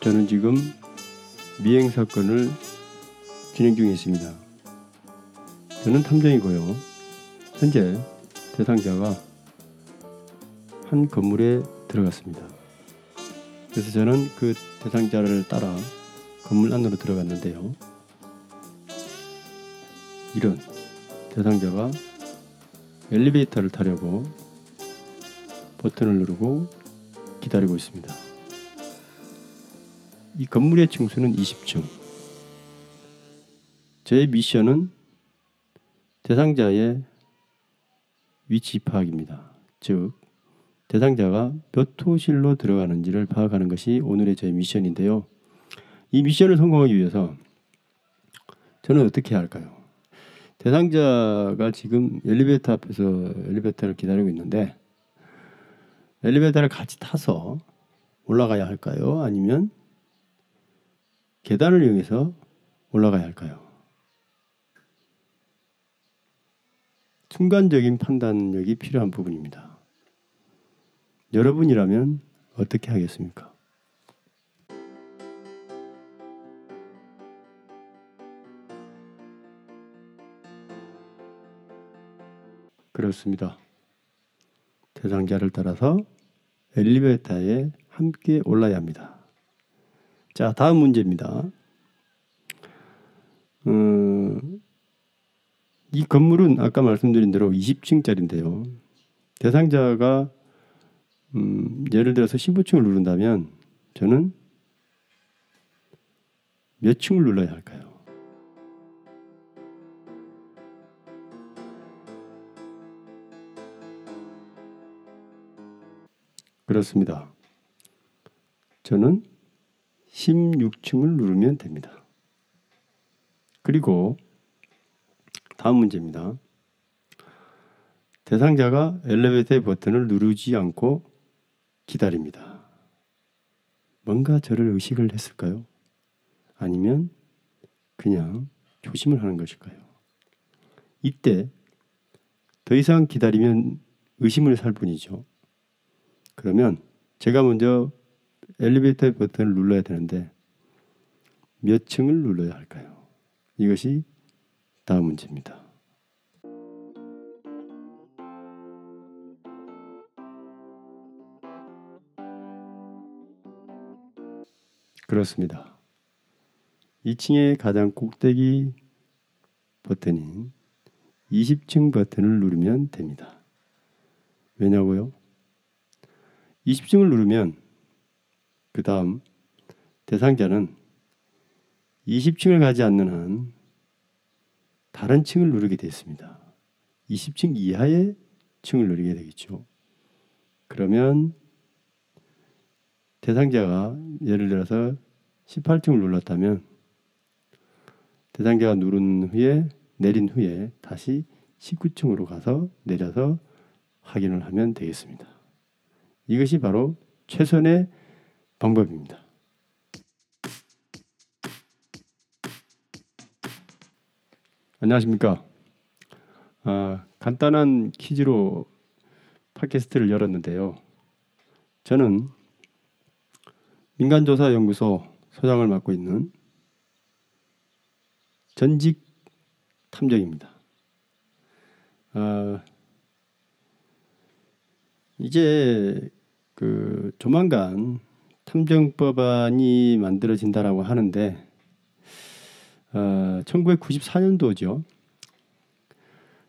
저는 지금 미행 사건을 진행 중에 있습니다. 저는 탐정이고요. 현재 대상자가 한 건물에 들어갔습니다. 그래서 저는 그 대상자를 따라 건물 안으로 들어갔는데요. 이런 대상자가 엘리베이터를 타려고 버튼을 누르고 기다리고 있습니다. 이 건물의 층수는 20층. 제 미션은 대상자의 위치 파악입니다. 즉, 대상자가 몇 호실로 들어가는지를 파악하는 것이 오늘의 제 미션인데요. 이 미션을 성공하기 위해서 저는 어떻게 해야 할까요? 대상자가 지금 엘리베이터 앞에서 엘리베이터를 기다리고 있는데 엘리베이터를 같이 타서 올라가야 할까요? 아니면 계단을 이용해서 올라가야 할까요? 순간적인 판단력이 필요한 부분입니다. 여러분이라면 어떻게 하겠습니까? 그렇습니다. 대상자를 따라서 엘리베이터에 함께 올라야 합니다. 자, 다음 문제입니다. 음, 이 건물은 아까 말씀드린 대로 20층짜리인데요. 대상자가 음, 예를 들어서 15층을 누른다면 저는 몇 층을 눌러야 할까요? 그렇습니다. 저는 16층을 누르면 됩니다. 그리고 다음 문제입니다. 대상자가 엘리베이터의 버튼을 누르지 않고 기다립니다. 뭔가 저를 의식을 했을까요? 아니면 그냥 조심을 하는 것일까요? 이때 더 이상 기다리면 의심을 살 뿐이죠. 그러면 제가 먼저 엘리베이터 버튼을 눌러야 되는데 몇 층을 눌러야 할까요? 이것이 다음 문제입니다. 그렇습니다. 2층의 가장 꼭대기 버튼인 20층 버튼을 누르면 됩니다. 왜냐고요? 20층을 누르면 그 다음 대상자는 20층을 가지 않는 한 다른 층을 누르게 되었습니다. 20층 이하의 층을 누르게 되겠죠. 그러면 대상자가 예를 들어서 18층을 눌렀다면 대상자가 누른 후에 내린 후에 다시 19층으로 가서 내려서 확인을 하면 되겠습니다. 이것이 바로 최선의 방법입니다. 안녕하십니까. 아, 간단한 퀴즈로 팟캐스트를 열었는데요. 저는 민간조사연구소 소장을 맡고 있는 전직 탐정입니다. 아, 이제 그 조만간 탐정법안이 만들어진다라고 하는데 어, 1994년도죠.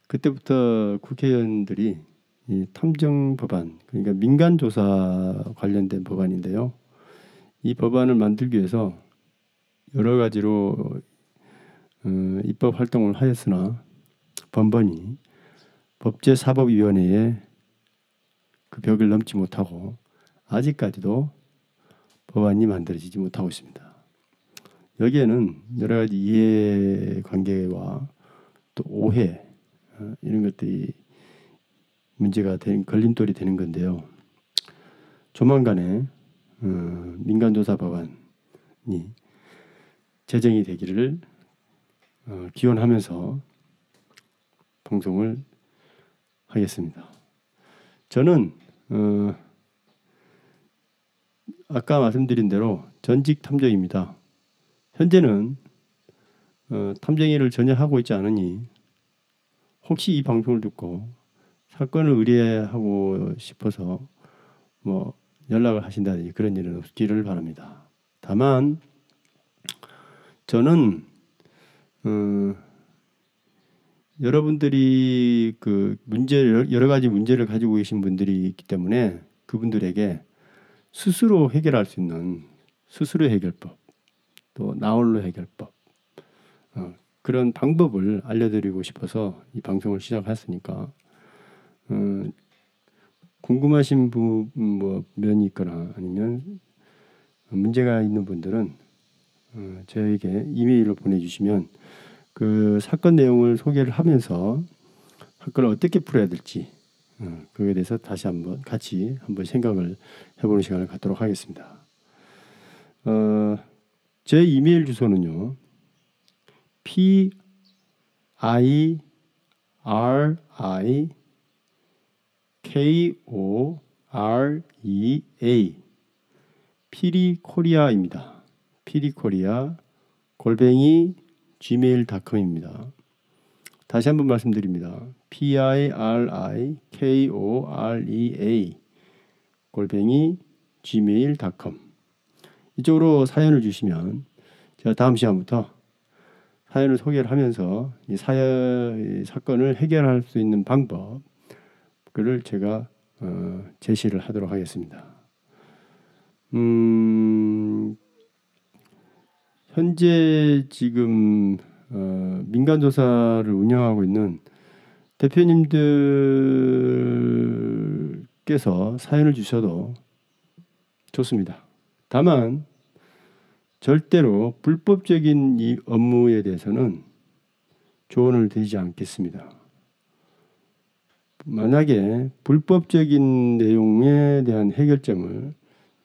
그때부터 국회의원들이 이 탐정 법안 그러니까 민간 조사 관련된 법안인데요. 이 법안을 만들기 위해서 여러 가지로 어, 입법 활동을 하였으나 번번이 법제사법위원회에 그 벽을 넘지 못하고 아직까지도 법안이 만들어지지 못하고 있습니다. 여기에는 여러 가지 이해 관계와 또 오해 어, 이런 것들이 문제가 된 걸림돌이 되는 건데요. 조만간에 어, 민간조사 법안이 제정이 되기를 어, 기원하면서 방송을 하겠습니다. 저는 어, 아까 말씀드린 대로 전직 탐정입니다. 현재는 어, 탐정 일을 전혀 하고 있지 않으니 혹시 이 방송을 듣고 사건을 의뢰하고 싶어서 뭐 연락을 하신다든지 그런 일은 없기를 바랍니다. 다만 저는 어, 여러분들이 그 문제 여러 가지 문제를 가지고 계신 분들이 있기 때문에 그분들에게 스스로 해결할 수 있는 스스로 해결법 또 나홀로 해결법 어, 그런 방법을 알려드리고 싶어서 이 방송을 시작했으니까 어, 궁금하신 부 뭐 면이 있거나 아니면 문제가 있는 분들은 어, 저에게 이메일로 보내주시면 그 사건 내용을 소개를 하면서 사건을 어떻게 풀어야 될지 어, 그에 대해서 다시 한번 같이 한번 생각을 해보는 시간을 갖도록 하겠습니다. 어, 제 이메일 주소는요. p i r i k o r e a 피리코리아입니다. 피리코리아 골뱅이 gmail.com입니다. 다시 한번 말씀드립니다. p i r i k o r e a 골뱅이 gmail.com 이쪽으로 사연을 주시면 제가 다음 시간부터 사연을 소개를 하면서 이 사연 이 사건을 해결할 수 있는 방법 그를 제가 어, 제시를 하도록 하겠습니다. 음, 현재 지금 어, 민간 조사를 운영하고 있는 대표님들께서 사연을 주셔도 좋습니다. 다만 절대로 불법적인 이 업무에 대해서는 조언을 드리지 않겠습니다. 만약에 불법적인 내용에 대한 해결점을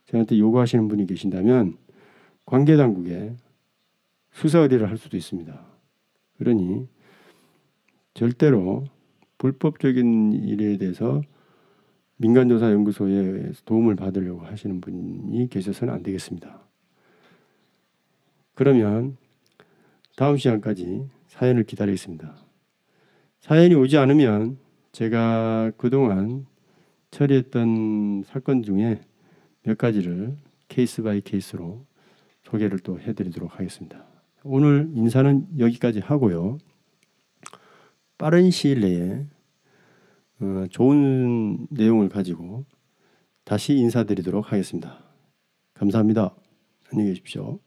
저한테 요구하시는 분이 계신다면 관계 당국에 수사 의뢰를 할 수도 있습니다. 그러니 절대로 불법적인 일에 대해서 민간조사연구소에 도움을 받으려고 하시는 분이 계셔서는 안 되겠습니다. 그러면 다음 시간까지 사연을 기다리겠습니다. 사연이 오지 않으면 제가 그동안 처리했던 사건 중에 몇 가지를 case by case로 소개를 또 해드리도록 하겠습니다. 오늘 인사는 여기까지 하고요. 빠른 시일 내에 어, 좋은 내용을 가지고 다시 인사드리도록 하겠습니다. 감사합니다. 안녕히 계십시오.